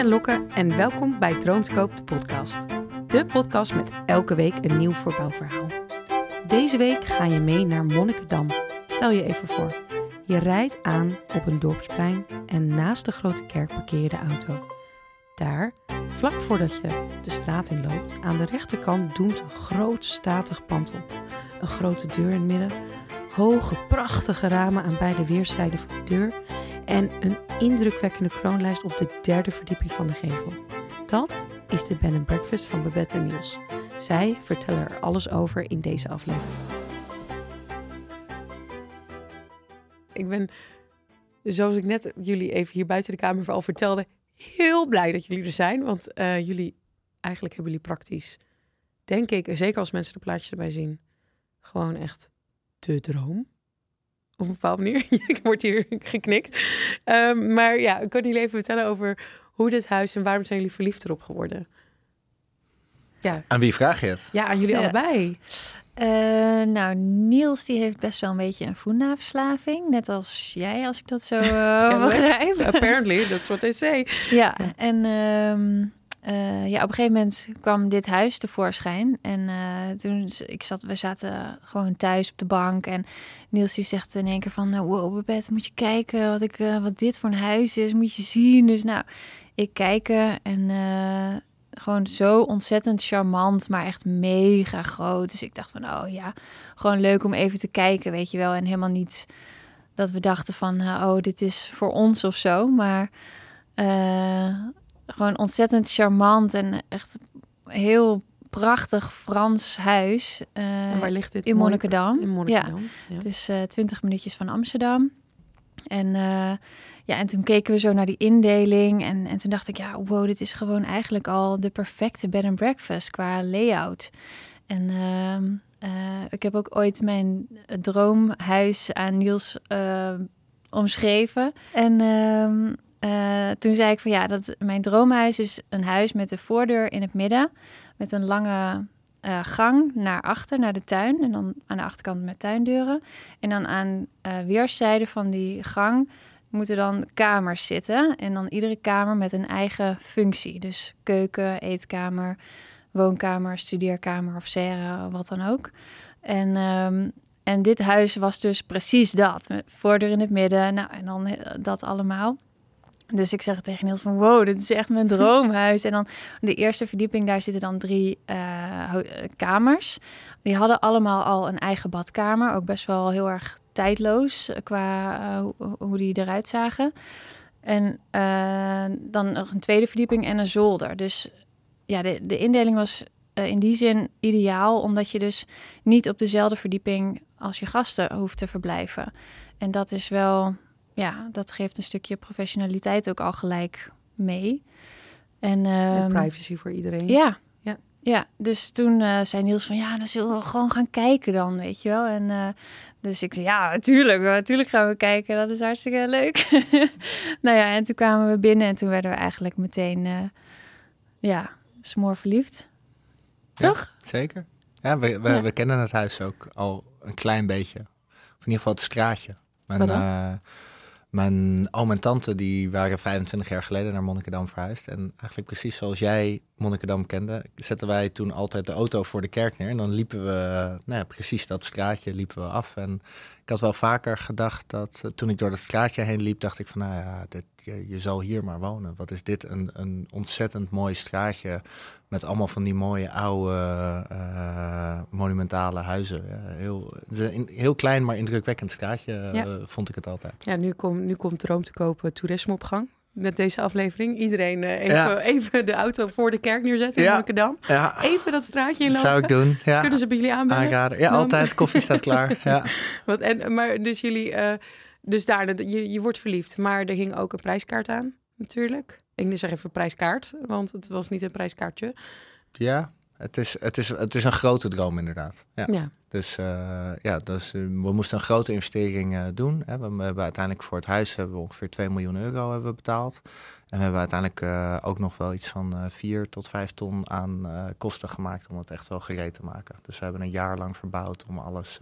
ben Lokke en welkom bij Droom te Koop, de podcast. De podcast met elke week een nieuw voorbouwverhaal. Deze week ga je mee naar Monnikendam. Stel je even voor. Je rijdt aan op een dorpsplein en naast de grote kerk parkeer je de auto. Daar, vlak voordat je de straat inloopt, aan de rechterkant doemt een groot statig pand op. Een grote deur in het midden, hoge prachtige ramen aan beide weerszijden van de deur en een indrukwekkende kroonlijst op de derde verdieping van de gevel. Dat is de bed and breakfast van Babette en Niels. Zij vertellen er alles over in deze aflevering. Ik ben, zoals ik net jullie even hier buiten de kamer al vertelde, heel blij dat jullie er zijn. Want uh, jullie, eigenlijk hebben jullie praktisch, denk ik, zeker als mensen de plaatjes erbij zien, gewoon echt de droom op een bepaalde manier. ik word hier geknikt. Um, maar ja, kan jullie even vertellen over hoe dit huis en waarom zijn jullie verliefd erop geworden? Ja. Aan wie vraag je het? Ja, aan jullie allebei. Uh, nou, Niels die heeft best wel een beetje een Funda-verslaving. Net als jij, als ik dat zo uh, begrijp. Apparently, that's what they say. Ja, en... Um, uh, ja, op een gegeven moment kwam dit huis tevoorschijn. En uh, toen ik zat, we zaten gewoon thuis op de bank. En Niels die zegt in één keer van, nou, wow, Babette, moet je kijken wat, ik, uh, wat dit voor een huis is. Moet je zien. Dus nou, ik kijken en gewoon zo ontzettend charmant, maar echt mega groot. Dus ik dacht van, oh ja, gewoon leuk om even te kijken, weet je wel. En helemaal niet dat we dachten van, oh, dit is voor ons of zo. Maar gewoon ontzettend charmant en echt heel prachtig Frans huis. Uh, waar ligt dit? In Monnikendam. In Monnikendam. Ja. ja. Dus uh, 20 minuutjes van Amsterdam. En, uh, ja, en toen keken we zo naar die indeling. En, en toen dacht ik, ja, wow, dit is gewoon eigenlijk al de perfecte bed and breakfast qua layout. En uh, ik heb ook ooit mijn droomhuis aan Niels omschreven. En ehm, uh, toen zei ik van ja, dat mijn droomhuis is een huis met de voordeur in het midden. Met een lange uh, gang naar achter, naar de tuin. En dan aan de achterkant met tuindeuren. En dan aan uh, weerszijden van die gang moeten dan kamers zitten. En dan iedere kamer met een eigen functie. Dus keuken, eetkamer, woonkamer, studeerkamer of serre, wat dan ook. En, um, en dit huis was dus precies dat. Voordeur in het midden. Nou, en dan dat allemaal. Dus ik zeg tegen Niels van wow, dit is echt mijn droomhuis. En dan de eerste verdieping, daar zitten dan drie uh, kamers. Die hadden allemaal al een eigen badkamer. Ook best wel heel erg tijdloos qua uh, hoe die eruit zagen. En dan nog een tweede verdieping en een zolder. Dus ja, de, de indeling was in die zin ideaal, omdat je dus niet op dezelfde verdieping als je gasten hoeft te verblijven. En dat is wel ja, dat geeft een stukje professionaliteit ook al gelijk mee. En, um, privacy voor iedereen. Ja, ja. ja dus toen uh, zei Niels van ja, dan zullen we gewoon gaan kijken dan, weet je wel. En uh, dus ik zei ja, natuurlijk, natuurlijk gaan we kijken. Dat is hartstikke leuk. nou ja, en toen kwamen we binnen en toen werden we eigenlijk meteen, uh, ja, smoor verliefd. Toch? Ja, zeker. Ja, we, we, ja. we, kennen het huis ook al een klein beetje. Of in ieder geval het straatje. Mijn oom en tante die waren 25 jaar geleden naar Monnikendam verhuisd. En eigenlijk precies zoals jij Monnikendam kende, zetten wij toen altijd de auto voor de kerk neer. En dan liepen we, nou ja, precies dat straatje liepen we af. En ik had wel vaker gedacht dat uh, toen ik door dat straatje heen liep, dacht ik van nou ja, dit, je, je zal hier maar wonen. Wat is dit een, een ontzettend mooi straatje met allemaal van die mooie oude uh, monumentale huizen. Ja, heel, heel klein maar indrukwekkend straatje ja. uh, vond ik het altijd. Ja, nu, kom, nu komt Droom te kopen toerisme op gang met deze aflevering. Iedereen uh, even, ja. even, de auto voor de kerk neerzetten in Amsterdam. Ja. Even dat straatje inlopen. zou ik doen. Ja. Kunnen ze bij jullie aanbellen? Aanraden. Ja, altijd. Koffie staat klaar. Ja. Wat, en, maar dus jullie, uh, dus daar, je, je wordt verliefd. Maar er hing ook een prijskaart aan, natuurlijk. Ik zeg even prijskaart, want het was niet een prijskaartje. Ja, het is, het is, het is een grote droom inderdaad. Ja. ja. Dus, uh, ja, dus uh, we moesten een grote investering uh, doen. Hè. We, we, hebben uiteindelijk voor het huis hebben we ongeveer 2 miljoen euro hebben we betaald. En we hebben uiteindelijk ook nog wel iets van 4 tot 5 ton aan kosten gemaakt om het echt wel gereed te maken. Dus we hebben een jaar lang verbouwd om alles,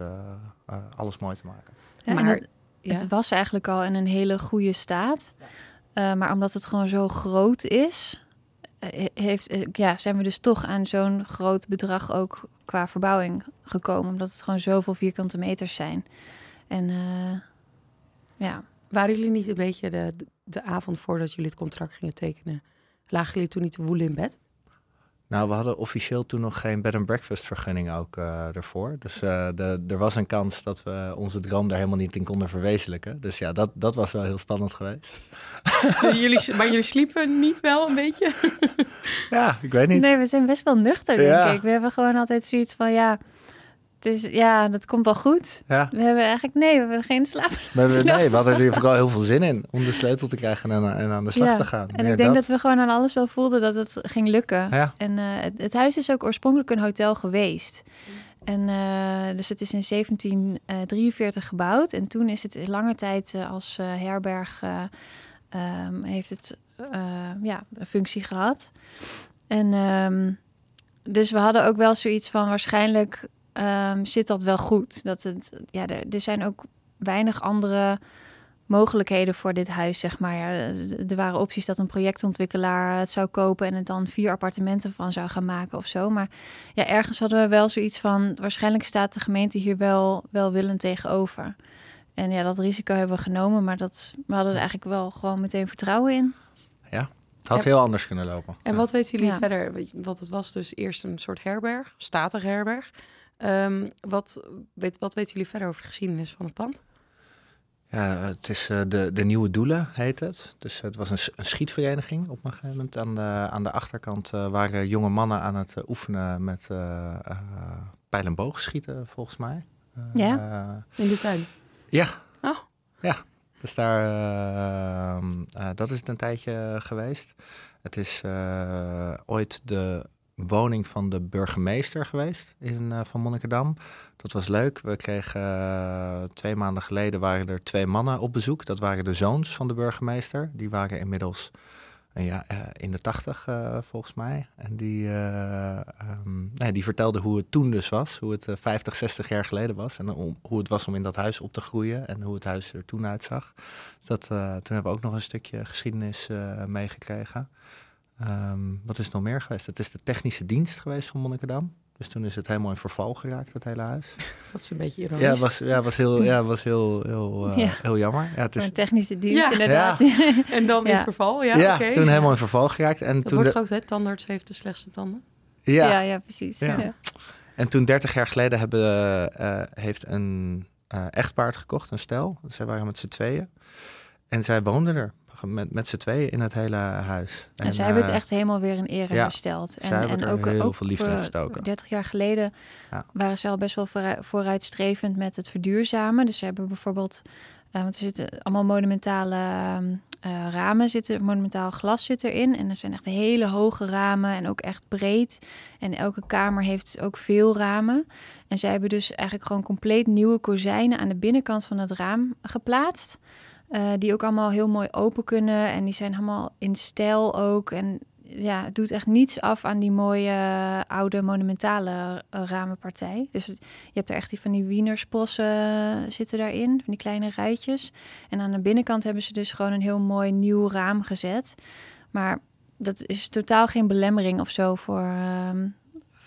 alles mooi te maken. Ja, maar het, ja. het, was eigenlijk al in een hele goede staat. Uh, maar omdat het gewoon zo groot is, uh, heeft, uh, ja, zijn we dus toch aan zo'n groot bedrag ook qua verbouwing gekomen. Omdat het gewoon zoveel vierkante meters zijn. En ja. Waren jullie niet een beetje de, de avond voordat jullie het contract gingen tekenen, lagen jullie toen niet te woelen in bed? Nou, we hadden officieel toen nog geen bed and breakfast vergunning ook uh, ervoor. Dus uh, de, er was een kans dat we onze droom daar helemaal niet in konden verwezenlijken. Dus ja, dat, dat was wel heel spannend geweest. Dus jullie, maar jullie sliepen niet wel een beetje? ja, ik weet niet. Nee, we zijn best wel nuchter, denk ja. ik. We hebben gewoon altijd zoiets van, ja, het is, ja, dat komt wel goed. Ja. We hebben eigenlijk, nee, we hebben geen slaap. We hebben, nee, we hadden er vooral heel veel zin in om de sleutel te krijgen en, en aan de slag ja. te gaan. En ik denk dat. we gewoon aan alles wel voelden dat het ging lukken. Ja. En uh, het, het, huis is ook oorspronkelijk een hotel geweest. En uh, dus het is in 1743 gebouwd. En toen is het lange tijd uh, als herberg um, heeft het ja, een functie gehad. En um, dus we hadden ook wel zoiets van waarschijnlijk um, zit dat wel goed. Dat het, ja, er, er, zijn ook weinig andere mogelijkheden voor dit huis, zeg maar. Ja, er waren opties dat een projectontwikkelaar het zou kopen en het dan vier appartementen van zou gaan maken of zo. Maar ja, ergens hadden we wel zoiets van, waarschijnlijk staat de gemeente hier wel welwillend tegenover. En ja, dat risico hebben we genomen, maar dat, we hadden er eigenlijk wel gewoon meteen vertrouwen in. Ja, het had heel anders kunnen lopen. En wat weten jullie ja. verder? Want het was dus eerst een soort herberg, statige herberg. Um, wat, weet, wat weten jullie verder over de geschiedenis van het pand? Ja, het is uh, de, de Nieuwe Doelen, heet het. Dus het was een, een schietvereniging op een gegeven moment. Aan de, aan de achterkant uh, waren jonge mannen aan het uh, oefenen met pijl- en boogschieten, volgens mij. ja, in de tuin? Ja. Oh. Ja, dus daar, ehm, dat is het een tijdje geweest. Het is ooit de woning van de burgemeester geweest in, uh, van Monnikendam. Dat was leuk. We kregen uh, twee maanden geleden waren er twee mannen op bezoek. Dat waren de zoons van de burgemeester. Die waren inmiddels uh, ja, in de tachtig volgens mij. En die, um, die vertelde hoe het toen dus was. Hoe het 50, 60 jaar geleden was. En hoe het was om in dat huis op te groeien. En hoe het huis er toen uitzag. Dat, toen hebben we ook nog een stukje geschiedenis meegekregen. Um, wat is nog meer geweest? Het is de technische dienst geweest van Monnikendam. Dus toen is het helemaal in verval geraakt, het hele huis. Dat is een beetje ironisch. Ja, was, ja, was heel, ja, was heel, heel, uh, ja. heel jammer. Ja, het is... Een technische dienst, ja. inderdaad. Ja. en dan in verval, ja. Ja, okay. toen helemaal in verval geraakt. En dat toen wordt de... ook, hè? Tandarts heeft de slechtste tanden. Ja, ja, ja precies. Ja. En toen 30 jaar geleden hebben, uh, heeft een uh, echtpaard gekocht, een stel. Zij waren met z'n tweeën. En zij woonden er met, met z'n tweeën in het hele huis. En, en zij hebben het echt helemaal weer in ere ja, hersteld. En, zij en ook, heel ook veel liefde gestoken. 30 jaar geleden ja. waren ze al best wel vooruitstrevend met het verduurzamen. Dus ze hebben bijvoorbeeld, uh, want er zitten allemaal monumentale uh, ramen, zitten, monumentaal glas zit erin. En er zijn echt hele hoge ramen en ook echt breed. En elke kamer heeft ook veel ramen. En zij hebben dus eigenlijk gewoon compleet nieuwe kozijnen aan de binnenkant van het raam geplaatst. Uh, die ook allemaal heel mooi open kunnen. En die zijn allemaal in stijl ook. En ja, het doet echt niets af aan die mooie uh, oude monumentale uh, ramenpartij. Dus je hebt er echt die van die wienerspossen zitten daarin. Van die kleine ruitjes. En aan de binnenkant hebben ze dus gewoon een heel mooi nieuw raam gezet. Maar dat is totaal geen belemmering of zo voor... Uh,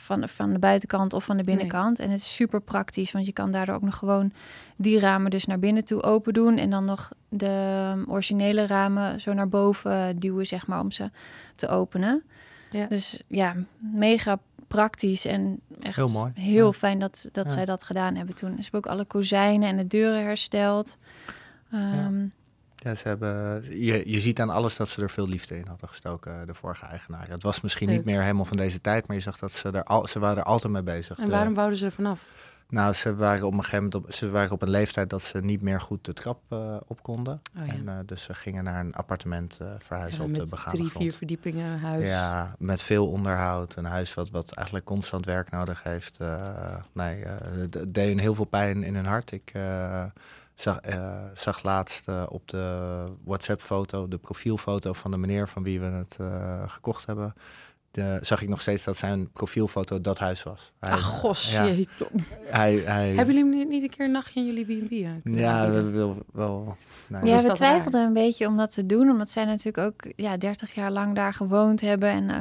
van, van de buitenkant of van de binnenkant. Nee. En het is super praktisch, want je kan daardoor ook nog gewoon die ramen dus naar binnen toe open doen. En dan nog de originele ramen zo naar boven duwen, zeg maar, om ze te openen. Ja. Dus ja, mega praktisch en echt heel, mooi. heel ja. fijn dat, dat Ja. zij dat gedaan hebben toen. Ze hebben ook alle kozijnen en de deuren hersteld. Ehm, Ja, ze hebben, je, je ziet aan alles dat ze er veel liefde in hadden gestoken, de vorige eigenaren. Het was misschien niet meer helemaal van deze tijd, maar je zag dat ze er, al, ze waren er altijd mee bezig. En waarom wouden ze er vanaf? nou, ze waren op een gegeven moment op, ze waren op een leeftijd dat ze niet meer goed de trap eh, op konden. Oh, ja. en, eh, dus ze gingen naar een appartement eh, verhuizen Ja, op de met begane drie, grond. vier verdiepingen huis. Ja, met veel onderhoud. Een huis wat, wat eigenlijk constant werk nodig heeft. Eh, nee, eh, het deed hun heel veel pijn in hun hart. Ik eh, zag, eh, zag laatst eh, op de WhatsApp-foto, de profielfoto van de meneer van wie we het eh, gekocht hebben. de, zag ik nog steeds dat zijn profielfoto dat huis was. Hij, Ach, gos. ja. hij, hij, Hebben jullie hem niet een keer een nachtje in jullie B&B aan? ja, we wel, wel nou, Ja, we twijfelden een beetje om dat te doen, omdat zij natuurlijk ook ja, 30 jaar lang daar gewoond hebben en eh,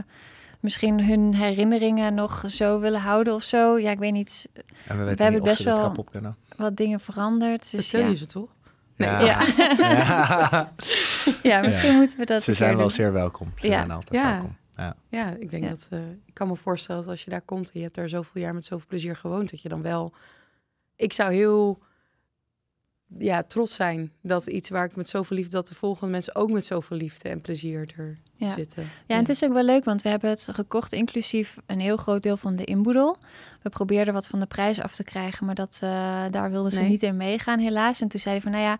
misschien hun herinneringen nog zo willen houden of zo. Ja, ik weet niet en we weten hebben niet of ze best de wel- trap op kunnen. Wat dingen veranderd. Dus Vertel ja. je ze toch? Ja. Ja. Ja. ja, misschien moeten we dat Ze zijn wel doen. zeer welkom. Ze Ja. zijn altijd Ja. welkom. Ja. Ja, ik denk Ja. dat... eh, ik kan me voorstellen dat als je daar komt en je hebt daar zoveel jaar met zoveel plezier gewoond, dat je dan wel... Ik zou heel ja, trots zijn dat iets waar ik met zoveel liefde, dat de volgende mensen ook met zoveel liefde en plezier er Ja. zitten. Ja, en het is ook wel leuk, want we hebben het gekocht inclusief een heel groot deel van de inboedel. We probeerden wat van de prijs af te krijgen, maar dat, eh, daar wilden ze Nee. niet in meegaan helaas. En toen zeiden van, nou ja,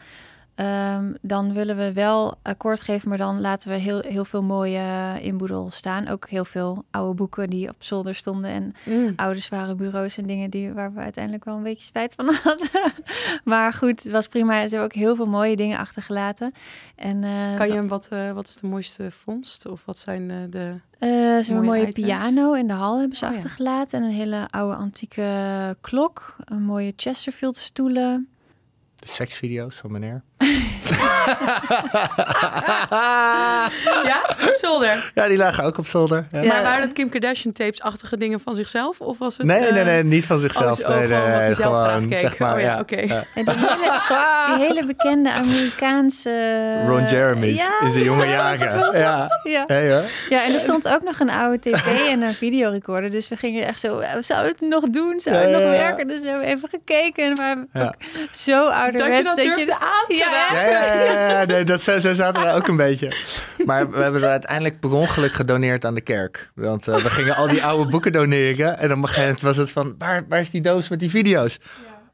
ehm, dan willen we wel akkoord geven, maar dan laten we heel, heel veel mooie inboedel staan. Ook heel veel oude boeken die op zolder stonden en Mm. oude zware bureaus en dingen die, waar we uiteindelijk wel een beetje spijt van hadden. maar goed, het was prima. Ze hebben ook heel veel mooie dingen achtergelaten. En, eh, Kan je hem wat, eh, wat is de mooiste vondst? Of wat zijn eh, de... Eh, ze hebben een Mooie items. piano in de hal hebben ze Oh ja. achtergelaten. En een hele oude antieke klok. Een mooie Chesterfield stoelen. De seksvideo's van meneer. Ja, op zolder. Ja, die lagen ook op zolder. Ja. Ja. Maar waren dat Kim Kardashian tapes-achtige dingen van zichzelf? Of was het... Nee, eh, nee, nee, niet van zichzelf. oh, nee, gewoon nee, zeg maar, Oh ja, ja. oké. Ja. Die hele, die hele bekende Amerikaanse... Ron Jeremy Ja, in zijn jonge ja, jaren. Ja, Ja. ja, en er stond ook nog een oude tv en een videorecorder. Dus we gingen echt zo, we zouden het nog doen? Zou het Ja, nog werken? Dus we hebben even gekeken. Ook zo ouderwets. Dat je dat durfde aan te Ja. Ja, nee, dat, zo, zaten we ook een beetje. Maar we hebben het uiteindelijk per ongeluk gedoneerd aan de kerk. Want eh, we gingen al die oude boeken doneren. En moment was het van, waar, waar is die doos met die video's?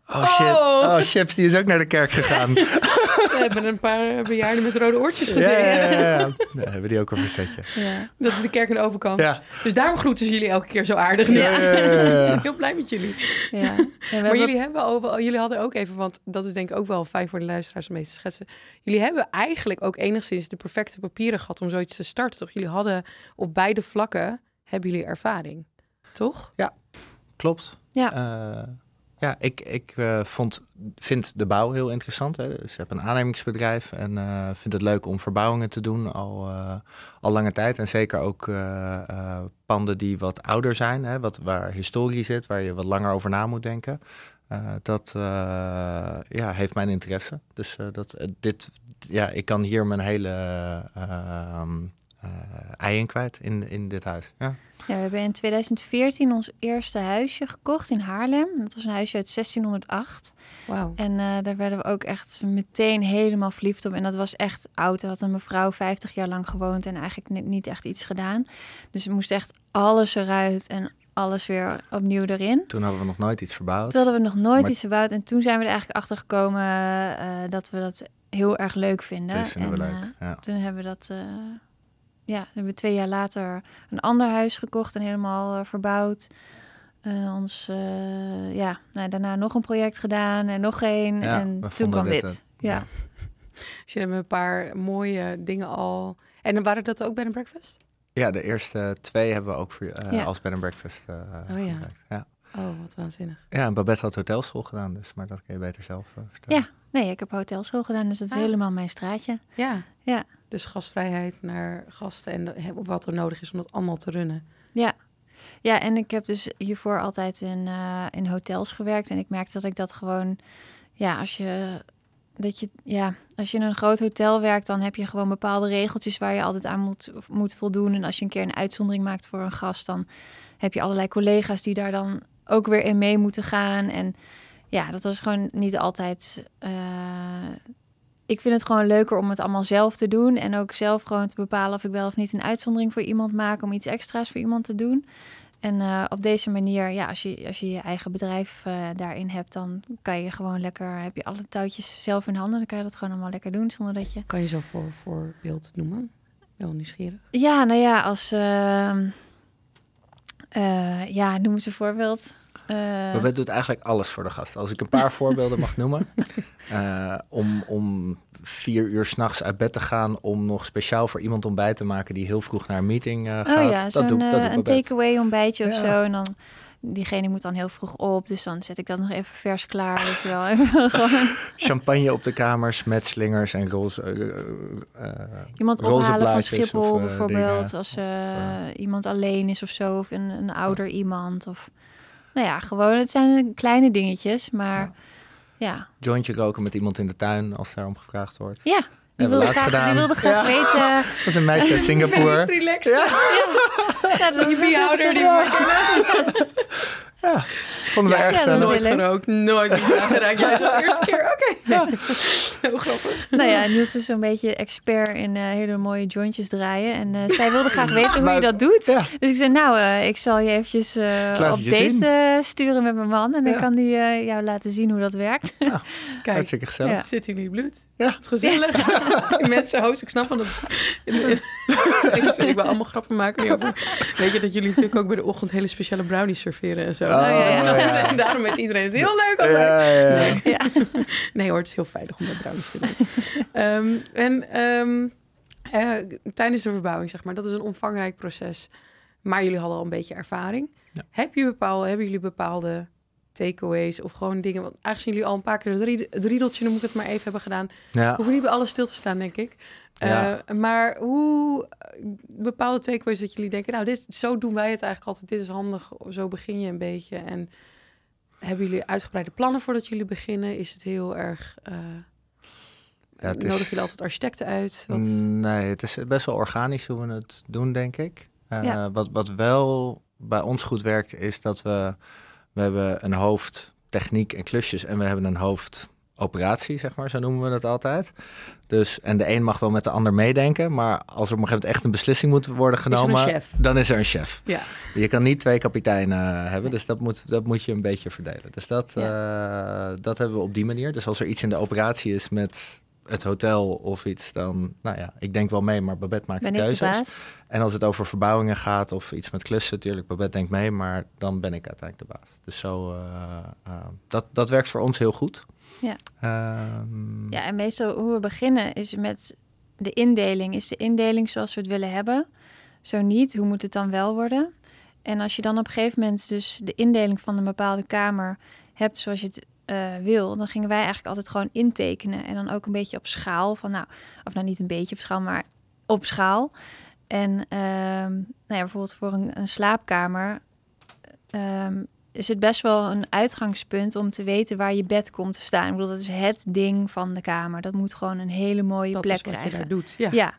Oh shit, Oh. oh chips, die is ook naar de kerk gegaan. We hebben een paar bejaarden met rode oortjes Ja, gezeten. ja, ja, ja. Ja, hebben die ook op een setje. Ja. Dat is de kerk aan de overkant. Ja. Dus daarom groeten ze jullie elke keer zo aardig. Ja, ja, ja, ja, ja. Zijn heel blij met jullie. Ja. Maar hebben- jullie, hebben over, jullie hadden ook even, want dat is denk ik ook wel fijn voor de luisteraars om mee te schetsen. Jullie hebben eigenlijk ook enigszins de perfecte papieren gehad om zoiets te starten. Toch? Jullie hadden op beide vlakken, hebben jullie ervaring. Toch? Klopt. Ja. Eh, ja, ik, ik eh, vond, vind de bouw heel interessant. Hè. Dus ik heb een aannemingsbedrijf en eh, vind het leuk om verbouwingen te doen al, eh, al lange tijd. En zeker ook panden die wat ouder zijn, hè, wat, waar historie zit, waar je wat langer over na moet denken. Dat ja, heeft mijn interesse. Dus dat, dit, ja, ik kan hier mijn hele eh, ei in kwijt in, in dit huis. Ja. Ja, we hebben in 2014 ons eerste huisje gekocht in Haarlem. Dat was een huisje uit 1608. Wauw. En eh, daar werden we ook echt meteen helemaal verliefd op. En dat was echt oud. Er had een mevrouw 50 jaar lang gewoond en eigenlijk ni- niet echt iets gedaan. Dus we moesten echt alles eruit en alles weer opnieuw erin. Toen hadden we nog nooit iets verbouwd. Toen hadden we nog nooit Maar- iets gebouwd. En toen zijn we er eigenlijk achter gekomen eh, dat we dat heel erg leuk vinden. Dat vinden we En, leuk. ja. toen hebben we dat, eh, ja, hebben we twee jaar later een ander huis gekocht en helemaal eh, verbouwd. Eh, ons, eh, ja, nou, daarna nog een project gedaan en nog één. Ja, en toen kwam dit, dit. ja. ja. Dus jullie hebben een paar mooie dingen al. En dan waren dat ook bij een breakfast? Ja, de eerste twee hebben we ook voor, Ja. als bed and breakfast eh Oh ja. Oh, wat waanzinnig. ja, en Babette had hotelschool gedaan, dus, maar dat kun je beter zelf vertellen. Ja. Nee, ik heb hotelschool gedaan, dus dat is Ah. helemaal mijn straatje. Ja. Ja. Dus gastvrijheid naar gasten en wat er nodig is om dat allemaal te runnen. Ja. Ja, en ik heb dus hiervoor altijd in, eh, in hotels gewerkt. En ik merkte dat ik dat gewoon, ja, als je, dat je, ja, als je in een groot hotel werkt, dan heb je gewoon bepaalde regeltjes waar je altijd aan moet, moet voldoen. En als je een keer een uitzondering maakt voor een gast, dan heb je allerlei collega's die daar dan ook weer in mee moeten gaan. En ja, dat was gewoon niet altijd. eh, ik vind het gewoon leuker om het allemaal zelf te doen. En ook zelf gewoon te bepalen of ik wel of niet een uitzondering voor iemand maak. Om iets extra's voor iemand te doen. En eh, op deze manier, ja, als je als je, je eigen bedrijf eh, daarin hebt, dan kan je gewoon lekker, heb je alle touwtjes zelf in handen. Dan kan je dat gewoon allemaal lekker doen zonder dat je. Kan je zo voor voorbeeld noemen? Wel nieuwsgierig. Ja, nou ja, als. eh, ja, noem eens een voorbeeld. Uh, Babette doet eigenlijk alles voor de gast. Als ik een paar voorbeelden mag noemen. Uh, om, om vier uur s'nachts uit bed te gaan om nog speciaal voor iemand ontbijt te maken die heel vroeg naar een meeting uh, gaat. Oh ja, zo'n doe, uh, een takeaway ontbijtje of zo. En dan diegene moet dan heel vroeg op, dus dan zet ik dat nog even vers klaar, weet je wel. Gewoon. Champagne op de kamers met slingers en roze uh, Iemand ophalen van Schiphol of, bijvoorbeeld, dingen. als iemand alleen is of zo, of een, een ouder iemand. Of, nou ja, gewoon, het zijn kleine dingetjes, maar... Ja. Ja. Jointje roken met iemand in de tuin als daarom gevraagd wordt. Ja, die wilde, graag, die wilde graag ja. weten. Dat is een meisje uit Singapore. Ja, relaxed. Ja. ja. ja dat is een houder die ja. vonden we ja, erg ja, gezellig. Nooit gerookt, nooit iets aangeraakt. Jij de eerste keer, oké. Okay. Ja. Zo grappig. Nou ja, Niels is zo'n beetje expert in uh, hele mooie jointjes draaien. En uh, zij wilde graag weten hoe je dat doet. Ja. Dus ik zei, nou, uh, ik zal je eventjes op date sturen met mijn man. En dan kan die jou laten zien hoe dat werkt. Kijk, hartstikke gezellig. Ja. Zit jullie bloed? Ja. Het gezellig. In mensen hoofd. Ik snap van dat... ik wil allemaal grappen maken nu over... Weet je dat jullie natuurlijk ook bij de ochtend hele speciale brownies serveren en zo. Oh, ja, ja. En daarom met iedereen het heel leuk altijd. Ja, ja. Nee. ja. nee hoor, het is heel veilig om met brownies te doen. um, en um, uh, tijdens de verbouwing, zeg maar, dat is een omvangrijk proces. Maar jullie hadden al een beetje ervaring. Ja. Heb je bepaalde, hebben jullie bepaalde takeaways of gewoon dingen? Want aangezien jullie al een paar keer het, ried, het riedeltje, noem ik het maar even, hebben gedaan, Ja. hoeven niet bij alles stil te staan, denk ik. Ja. Uh, maar hoe bepaalde takeaways dat jullie denken, nou, dit, zo doen wij het eigenlijk altijd. Dit is handig, zo begin je een beetje. En hebben jullie uitgebreide plannen voordat jullie beginnen? Is het heel erg... Uh, Ja, het nodig is- jullie altijd architecten uit? Wat... Nee, het is best wel organisch hoe we het doen, denk ik. Eh, Ja. wat, wat wel bij ons goed werkt, is dat we... We hebben een hoofd techniek en klusjes en we hebben een hoofd operatie, zeg maar. Zo noemen we dat altijd. Dus, en de een mag wel met de ander meedenken, maar als er op een gegeven moment echt een beslissing moet worden Is genomen, chef? dan is er een chef. Ja. Je kan niet twee kapiteinen hebben, dus dat moet, dat moet je een beetje verdelen. Dus dat, eh, dat hebben we op die manier. Dus als er iets in de operatie is met het hotel of iets, dan, nou ja, ik denk wel mee, maar Babette maakt Ben de ik de keuzes. baas? En als het over verbouwingen gaat of iets met klussen, natuurlijk, Babette denkt mee, maar dan ben ik uiteindelijk de baas. Dus zo, eh, eh, dat, dat werkt voor ons heel goed. Ja. Ehm, Ja, en meestal hoe we beginnen is met de indeling. Is de indeling zoals we het willen hebben? Zo niet, hoe moet het dan wel worden? En als je dan op een gegeven moment dus de indeling van een bepaalde kamer hebt zoals je het eh, wil, dan gingen wij eigenlijk altijd gewoon intekenen. En dan ook een beetje op schaal. Van nou, of nou niet een beetje op schaal, maar op schaal. En ehm, nou ja, bijvoorbeeld voor een, een slaapkamer ehm, is het best wel een uitgangspunt om te weten waar je bed komt te staan. Ik bedoel, dat is het ding van de kamer. Dat moet gewoon een hele mooie Dat plek is wat krijgen. je daar doet. Ja. Ja.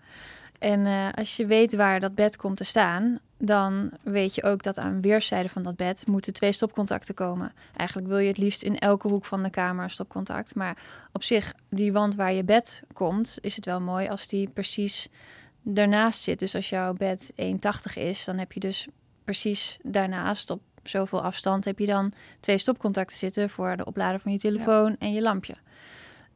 En eh, als je weet waar dat bed komt te staan, dan weet je ook dat aan weerszijden van dat bed moeten twee stopcontacten komen. Eigenlijk wil je het liefst in elke hoek van de kamer een stopcontact. Maar op zich, die wand waar je bed komt, is het wel mooi als die precies daarnaast zit. Dus als jouw bed 1,80 is, dan heb je dus precies daarnaast op zoveel afstand heb je dan twee stopcontacten zitten voor de oplader van je telefoon en je lampje.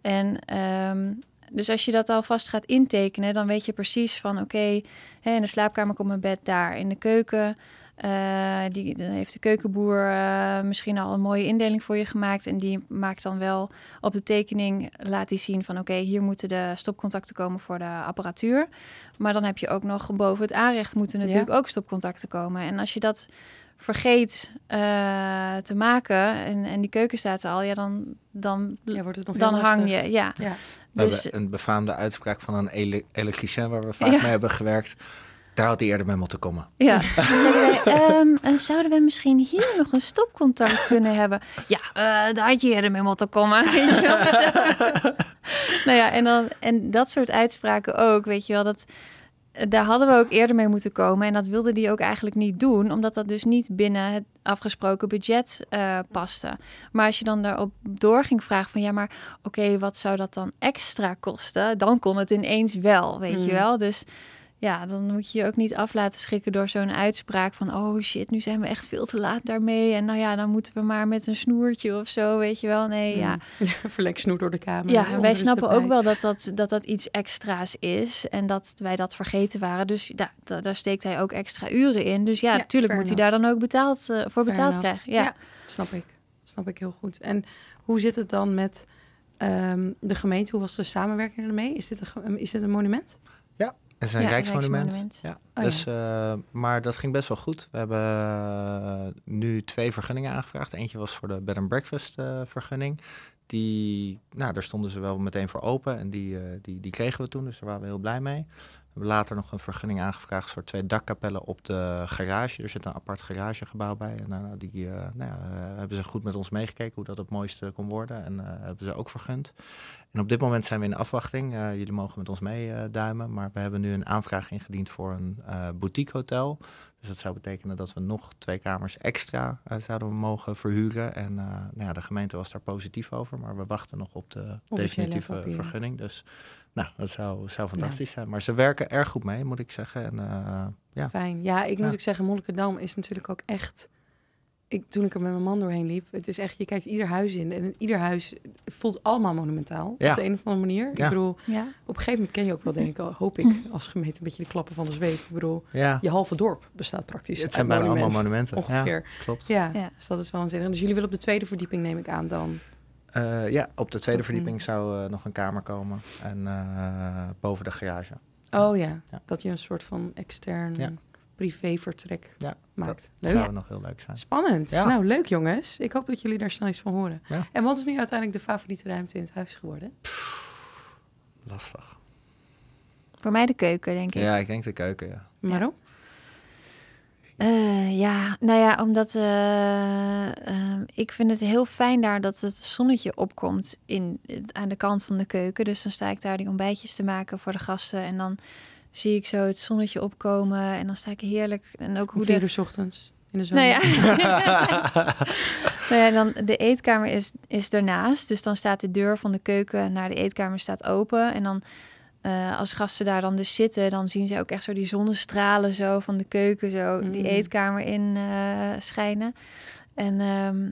En ehm, dus als je dat alvast gaat intekenen, dan weet je precies van oké, in de slaapkamer komt mijn bed daar. In de keuken, eh, die, dan heeft de keukenboer eh, misschien al een mooie indeling voor je gemaakt. En die maakt dan wel op de tekening, laat hij zien van oké, hier moeten de stopcontacten komen voor de apparatuur. Maar dan heb je ook nog boven het aanrecht moeten natuurlijk ook stopcontacten komen. En als je dat vergeet eh, te maken en, en die keuken staat er al, ja, dan, dan, Ja, wordt het nog dan hang je. Ja. Ja. We Dus, hebben een befaamde uitspraak van een ele elektricien waar we vaak Ja. mee hebben gewerkt. Daar had hij eerder mee moeten komen. Ja. Dan zeggen wij, ehm, eh, zouden we misschien hier nog een stopcontact kunnen hebben? Ja, eh, daar had je eerder mee moeten komen. Weet je wel? Zo. nou ja, en, dan, en dat soort uitspraken ook, weet je wel, dat, daar hadden we ook eerder mee moeten komen. En dat wilde die ook eigenlijk niet doen, omdat dat dus niet binnen het afgesproken budget eh, paste. Maar als je dan daarop door ging vragen van, ja, maar oké, wat zou dat dan extra kosten? Dan kon het ineens wel, weet je Mm. wel. Dus ja, dan moet je je ook niet af laten schrikken door zo'n uitspraak van oh shit, nu zijn we echt veel te laat daarmee. En nou ja, dan moeten we maar met een snoertje of zo, weet je wel. Nee, ja. Mm. Verlek snoer door de kamer. Ja, en wij snappen ook wel dat dat, dat dat iets extra's is en dat wij dat vergeten waren. Dus da, da- daar steekt hij ook extra uren in. Dus ja, Ja, natuurlijk moet hij daar dan ook betaald, eh, voor betaald enough. krijgen. Ja. Ja. Snap ik. Snap ik heel goed. En hoe zit het dan met ehm, de gemeente? Hoe was de samenwerking ermee? Is dit een, is dit een monument? Het is een Ja, een rijksmonument. rijksmonument. Ja. Oh, dus, eh, maar dat ging best wel goed. We hebben eh, nu twee vergunningen aangevraagd. Eentje was voor de bed and breakfast eh, vergunning. Die, nou, daar stonden ze wel meteen voor open en die, eh, die, die kregen we toen, dus daar waren we heel blij mee. We hebben later nog een vergunning aangevraagd voor twee dakkapellen op de garage. Er zit een apart garagegebouw bij. En nou, die eh, nou ja, eh, hebben ze goed met ons meegekeken hoe dat het mooiste kon worden. En eh, hebben ze ook vergund. En op dit moment zijn we in afwachting. Jullie mogen met ons meeduimen. maar we hebben nu een aanvraag ingediend voor een eh boutique hotel. Dus dat zou betekenen dat we nog twee kamers extra eh, zouden mogen verhuren. En eh, nou ja, de gemeente was daar positief over. Maar we wachten nog op de definitieve vergunning. Dus nou, dat zou, zou fantastisch zijn. Maar ze werken erg goed mee, moet ik zeggen. En eh, ja, Fijn. Ja, ik moet ook zeggen, Monnikendam is natuurlijk ook echt... Ik, toen ik er met mijn man doorheen liep, het is echt, je kijkt ieder huis in en ieder huis voelt allemaal monumentaal. Ja. Op de een of andere manier. Ja. Ik bedoel, Ja. op een gegeven moment ken je ook wel, denk ik, al, hoop ik, als gemeente een beetje de klappen van de zweep. Ik bedoel, ja. je halve dorp bestaat praktisch het uit zijn bijna monument, allemaal monumenten. Ongeveer. Ja, klopt. Ja, Ja. dus dat is wel waanzinnig. Dus jullie willen op de tweede verdieping, neem ik aan dan. Eh, ja, op de tweede een- verdieping zou eh, nog een kamer komen. En eh, boven de garage. Oh ja, Ja. dat je een soort van extern Ja. Privévertrek Ja, maakt. Dat Leuk. zou nog heel leuk zijn. Spannend. Ja. Nou, leuk jongens. Ik hoop dat jullie daar snel iets van horen. Ja. En wat is nu uiteindelijk de favoriete ruimte in het huis geworden? Lastig. Voor mij de keuken, denk ik. Ja, ik denk de keuken, ja. Waarom? Eh, ja, nou ja, omdat eh, ehm, ik vind het heel fijn daar dat het zonnetje opkomt in, aan de kant van de keuken. Dus dan sta ik daar die ontbijtjes te maken voor de gasten. En dan zie ik zo het zonnetje opkomen. En dan sta ik heerlijk. En ook Hoe vier de. uur ochtends in de zomer? Nou ja. nou ja, dan de eetkamer is, is daarnaast. Dus dan staat de deur van de keuken naar de eetkamer staat open. En dan eh, als gasten daar dan dus zitten, dan zien ze ook echt zo die zonnestralen zo van de keuken zo die Mm. eetkamer in eh, schijnen. En ehm,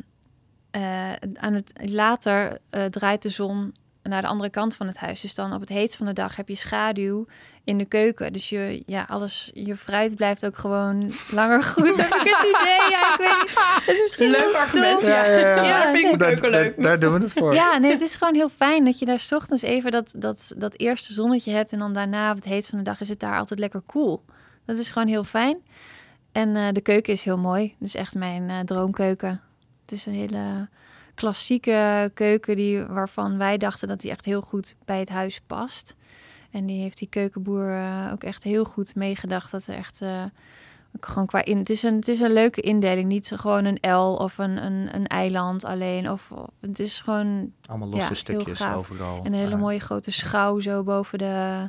eh, aan het later draait de zon naar de andere kant van het huis. Dus dan op het heetst van de dag heb je schaduw in de keuken. Dus je, ja, alles, je fruit blijft ook gewoon langer goed. heb ik het idee? Ja, ik weet niet. Het is misschien Leuk argument, ja. Ja, vind ik mijn Daar- keuken daar- leuk. Daar, doen we het voor. Ja, nee, het is gewoon heel fijn dat je daar 's ochtends even dat, dat, dat eerste zonnetje hebt. En dan daarna op het heet van de dag is het daar altijd lekker cool. Dat is gewoon heel fijn. En eh, de keuken is heel mooi. Het is echt mijn eh, droomkeuken. Het is een hele klassieke keuken die, waarvan wij dachten dat die echt heel goed bij het huis past. En die heeft die keukenboer eh, ook echt heel goed meegedacht. Dat er echt eh, gewoon qua in. Het is, een, het is een leuke indeling. Niet gewoon een L of een, een, een eiland alleen. Of, het is gewoon Allemaal losse stukjes overal. een hele mooie grote schouw zo boven, de,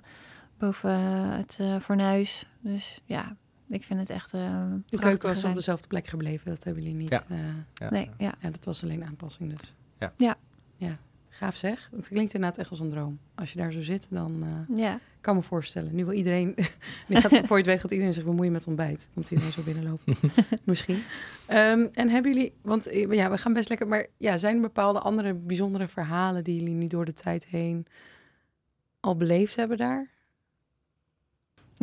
boven het eh, fornuis. Dus ja, ik vind het echt eh, een De keuken was op dezelfde plek gebleven. Dat hebben jullie niet. Ja. eh, ja, Nee, ja. dat was alleen aanpassing dus. Ja. Ja. Ja, gaaf zeg. Het klinkt inderdaad echt als een droom. Als je daar zo zit, dan eh, ja. kan me voorstellen. Nu wil iedereen, nu gaat, voor je het weet gaat iedereen zich bemoeien met ontbijt. Komt iedereen zo binnenlopen. Misschien. Ehm, en hebben jullie, want ja, we gaan best lekker, maar ja, zijn er bepaalde andere bijzondere verhalen die jullie nu door de tijd heen al beleefd hebben daar?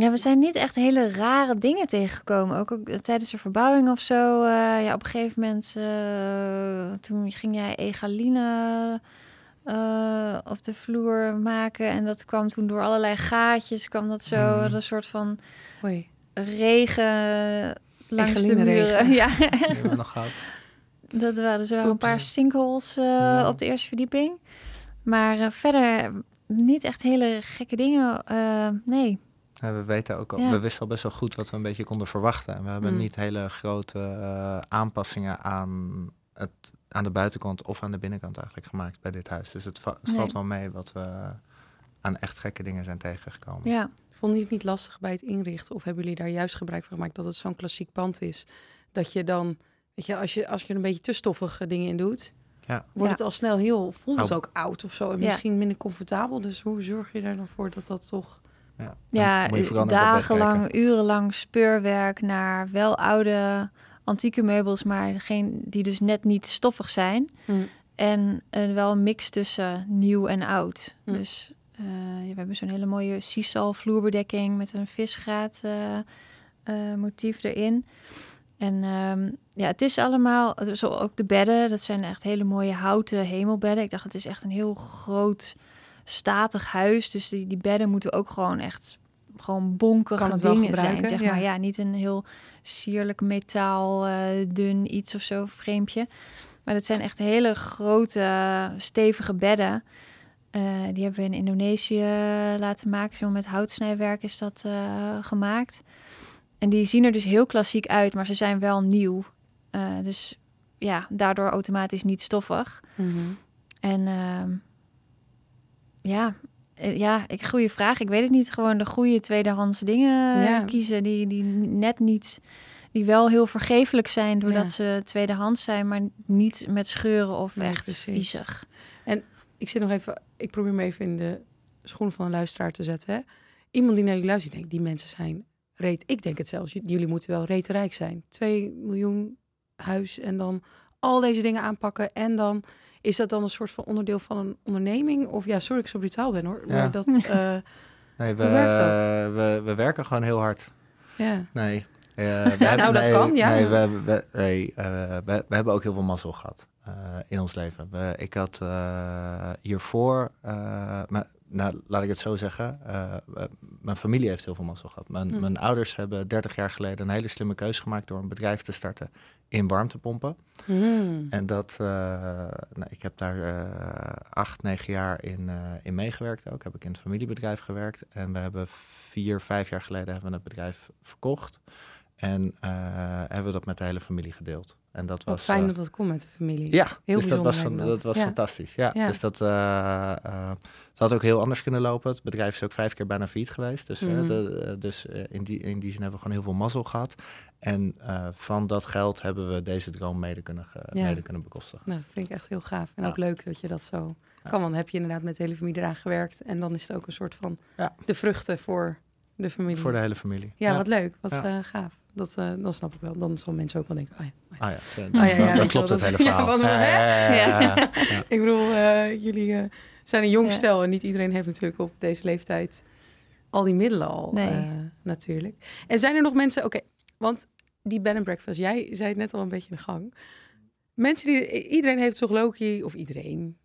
Ja, we zijn niet echt hele rare dingen tegengekomen. Ook, ook tijdens de verbouwing of zo. eh, ja, op een gegeven moment, eh, toen ging jij egaline eh, op de vloer maken. En dat kwam toen door allerlei gaatjes, kwam dat zo, Hmm. een soort van regen langs de muren. Ja, nog gehad. dat waren zo een paar sinkholes eh, Ja. op de eerste verdieping. Maar eh, verder niet echt hele gekke dingen. eh, nee. Ja, we, weten ook al, Ja. we wisten al best wel goed wat we een beetje konden verwachten. En we hebben Mm. niet hele grote eh, aanpassingen aan, het, aan de buitenkant of aan de binnenkant eigenlijk gemaakt bij dit huis. Dus het, va- het Nee. valt wel mee wat we aan echt gekke dingen zijn tegengekomen. Ja. Vonden jullie het niet lastig bij het inrichten? Of hebben jullie daar juist gebruik van gemaakt dat het zo'n klassiek pand is? Dat je dan, weet je, als je, als je er een beetje te stoffige dingen in doet, Ja. wordt Ja. het al snel heel, voelt het Oh. ook oud of zo. En Ja. misschien minder comfortabel. Dus hoe zorg je er dan voor dat dat toch Ja, Ja, dagenlang, urenlang speurwerk naar wel oude antieke meubels, maar geen, die dus net niet stoffig zijn. Mm. En eh, wel een mix tussen nieuw en oud. Mm. Dus eh, ja, we hebben zo'n hele mooie sisal vloerbedekking met een visgraat eh, eh, motief erin. En ehm, ja, het is allemaal, zo ook de bedden, dat zijn echt hele mooie houten hemelbedden. Ik dacht, het is echt een heel groot, statig huis. Dus die, die bedden moeten ook gewoon echt gewoon wel dingen zijn. Zeg maar. ja. Ja, niet een heel sierlijk metaal, eh, dun iets of zo, vreemdje. Maar dat zijn echt hele grote, stevige bedden. Eh, die hebben we in Indonesië laten maken. Zo met houtsnijwerk is dat eh, gemaakt. En die zien er dus heel klassiek uit, maar ze zijn wel nieuw. Dus ja, daardoor automatisch niet stoffig. Mhm. En ehm, ja, eh, ja, ik, goede vraag. Ik weet het niet. Gewoon de goede tweedehands dingen Ja. kiezen die, die net niet, die wel heel vergeeflijk zijn doordat Ja. ze tweedehands zijn, maar niet met scheuren of Nee, echt precies. viezig. Ik zit nog even, ik probeer me even in de schoenen van een luisteraar te zetten. Hè? Iemand die naar jullie luistert, denkt, die mensen zijn reet. Ik denk het zelfs, jullie moeten wel reetrijk zijn. 2 miljoen huis en dan al deze dingen aanpakken. En dan is dat dan een soort van onderdeel van een onderneming? Of ja, sorry, ik zo brutaal ben hoor. Ja. Maar dat, eh, Nee, we, dat? We, we werken gewoon heel hard. ja. Nee. eh, we hebben- nou, dat nee, kan, ja. Nee, we, we, nee, eh, we, we hebben ook heel veel mazzel gehad eh, in ons leven. We, ik had eh, hiervoor, eh, maar, nou, laat ik het zo zeggen, eh, mijn familie heeft heel veel mazzel gehad. Mijn, Mm. mijn ouders hebben 30 jaar geleden een hele slimme keuze gemaakt door een bedrijf te starten in warmtepompen. Hmm. En dat, eh, nou, ik heb daar eh, acht, negen jaar in, eh, in meegewerkt ook. Heb ik in het familiebedrijf gewerkt. En we hebben vier, vijf jaar geleden hebben we het bedrijf verkocht. En eh, hebben we dat met de hele familie gedeeld. En dat Wat was, fijn eh, dat dat komt met de familie. ja, Heel dus dat was, van, dat. dat. was Ja. fantastisch. Ja, Ja. dus dat eh, eh, het had ook heel anders kunnen lopen. Het bedrijf is ook vijf keer bijna failliet geweest. Dus, eh, Mhm. de, eh, dus eh, in, die, in die zin hebben we gewoon heel veel mazzel gehad. En eh, van dat geld hebben we deze droom mede kunnen, Ja. mede kunnen bekostigen. Nou, dat vind ik echt heel gaaf. En ook leuk dat je dat zo kan. Want dan heb je inderdaad met de hele familie eraan gewerkt. En dan is het ook een soort van de vruchten voor de familie. Voor de hele familie. Ja, wat leuk. Wat eh, gaaf. Dat, eh, dan snap ik wel. Dan zal mensen ook wel denken, oh ja, oh ja. Ah ja, Oh dan klopt het hele verhaal. Ja, ja, ja, ja, ja. Ik bedoel, eh, jullie eh, zijn een jong Ja. stel. En niet iedereen heeft natuurlijk op deze leeftijd al die middelen al. Nee. eh, natuurlijk. En zijn er nog mensen... Oké, want die bed and breakfast. Jij zei het net al een beetje in de gang. Mensen die... Iedereen heeft toch Loki... Of iedereen...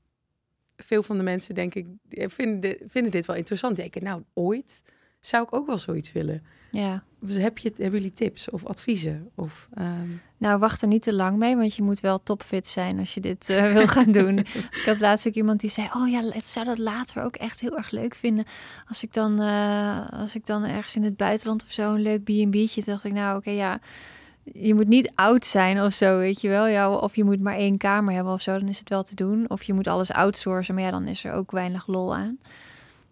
Veel van de mensen, denk ik, vinden, dit- vinden dit wel interessant. Denken, nou, ooit zou ik ook wel zoiets willen. Ja. Dus heb je, hebben jullie tips of adviezen? Of, ehm, Nou, wacht er niet te lang mee, want je moet wel topfit zijn als je dit eh, wil gaan doen. ik had laatst ook iemand die zei: Oh ja, ik zou dat later ook echt heel erg leuk vinden. Als ik dan, eh, als ik dan ergens in het buitenland of zo een leuk B&B'tje. Dacht ik, nou oké, ja. Je moet niet oud zijn of zo, weet je wel. Ja, of je moet maar één kamer hebben of zo, dan is het wel te doen. Of je moet alles outsourcen, maar ja, dan is er ook weinig lol aan.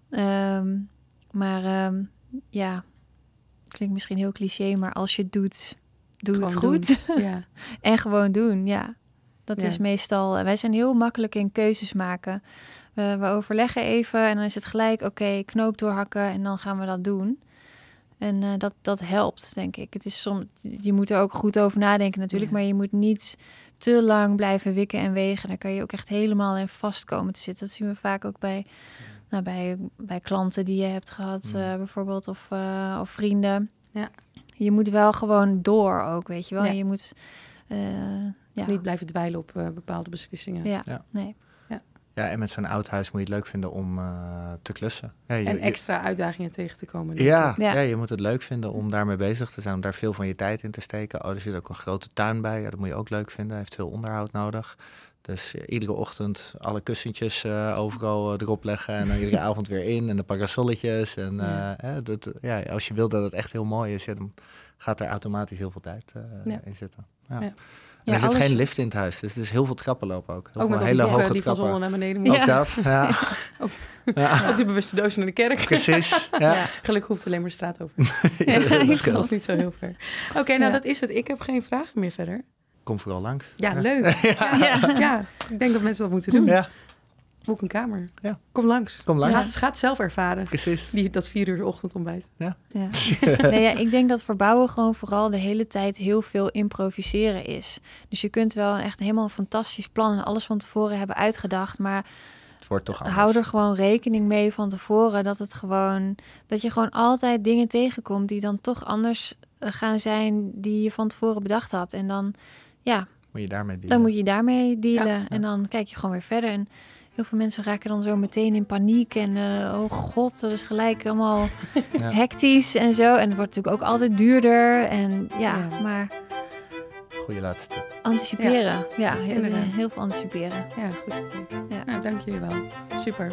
Ehm, maar ehm, ja, klinkt misschien heel cliché, maar als je het doet, doe het goed. ja. En gewoon doen, ja. Dat Ja. is meestal... Wij zijn heel makkelijk in keuzes maken. We, we overleggen even en dan is het gelijk... Oké, knoop doorhakken en dan gaan we dat doen. En eh, dat, dat helpt, denk ik. Het is soms, je moet er ook goed over nadenken natuurlijk... Ja. maar je moet niet te lang blijven wikken en wegen. Dan kan je ook echt helemaal in vast komen te zitten. Dat zien we vaak ook bij, nou, bij, bij klanten die je hebt gehad... Mm. eh, bijvoorbeeld, of, eh, of vrienden. Ja. Je moet wel gewoon door ook, weet je wel. Ja. Je moet... eh, ja. Niet blijven dweilen op eh, bepaalde beslissingen. Ja, Ja. nee. Ja, en met zo'n oud huis moet je het leuk vinden om eh, te klussen. Ja, je, En je- extra uitdagingen tegen te komen. ja. Ja. ja. je moet het leuk vinden om daarmee bezig te zijn, om daar veel van je tijd in te steken. Oh, er zit ook een grote tuin bij, ja, dat moet je ook leuk vinden. Heeft veel onderhoud nodig. Dus eh, iedere ochtend alle kussentjes eh, overal erop leggen en dan iedere avond weer in. En de parasolletjes. En Ja. hè, dat, ja, als je wil dat het echt heel mooi is, ja, dan gaat er automatisch heel veel tijd in zitten. Ja. Ja. Ja, er zit alles- geen lift in het huis, dus het is heel veel trappen lopen ook. Heel Ook met veel hele hoge die van trappen. zonder naar beneden Ook moeten. dat, ja. ja. Ook die bewuste doos naar de kerk. Precies, ja. Ja. Gelukkig hoeft alleen maar de straat over. Ja, dat is niet zo heel ver. Oké, nou Ja. dat is het. Ik heb geen vragen meer verder. Kom vooral langs. Ja, leuk. Ja, Ja. ja, ik denk dat mensen dat moeten doen. Ja. Boek een kamer. Ja. Kom langs. Kom langs. Ga, het- ga het zelf ervaren. Precies. Die, dat vier uur ochtendontbijt. Ja. nee, ja, ik denk dat verbouwen gewoon vooral de hele tijd heel veel improviseren is. Dus je kunt wel echt helemaal een fantastisch plan en alles van tevoren hebben uitgedacht, maar Het wordt toch anders. hou er gewoon rekening mee van tevoren dat het gewoon dat je gewoon altijd dingen tegenkomt die dan toch anders eh, gaan zijn die je van tevoren bedacht had. En dan ja, Moet je daarmee dealen. dan moet je daarmee dealen Ja. en dan kijk je gewoon weer verder. En heel veel mensen raken dan zo meteen in paniek en eh, oh god, dat is gelijk allemaal Ja. hectisch en zo. En het wordt natuurlijk ook altijd duurder en ja, Ja. maar Goeie laatste tip. anticiperen. Ja, heel, inderdaad. heel veel anticiperen. Ja, goed. Ja. Nou, dank jullie wel. Super.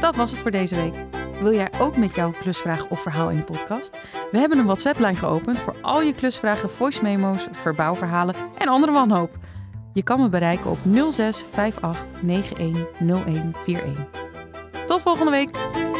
Dat was het voor deze week. Wil jij ook met jouw klusvraag of verhaal in de podcast? We hebben een WhatsApp-lijn geopend voor al je klusvragen, voice memo's, verbouwverhalen en andere wanhoop. Je kan me bereiken op 06 58 91 0141. Tot volgende week!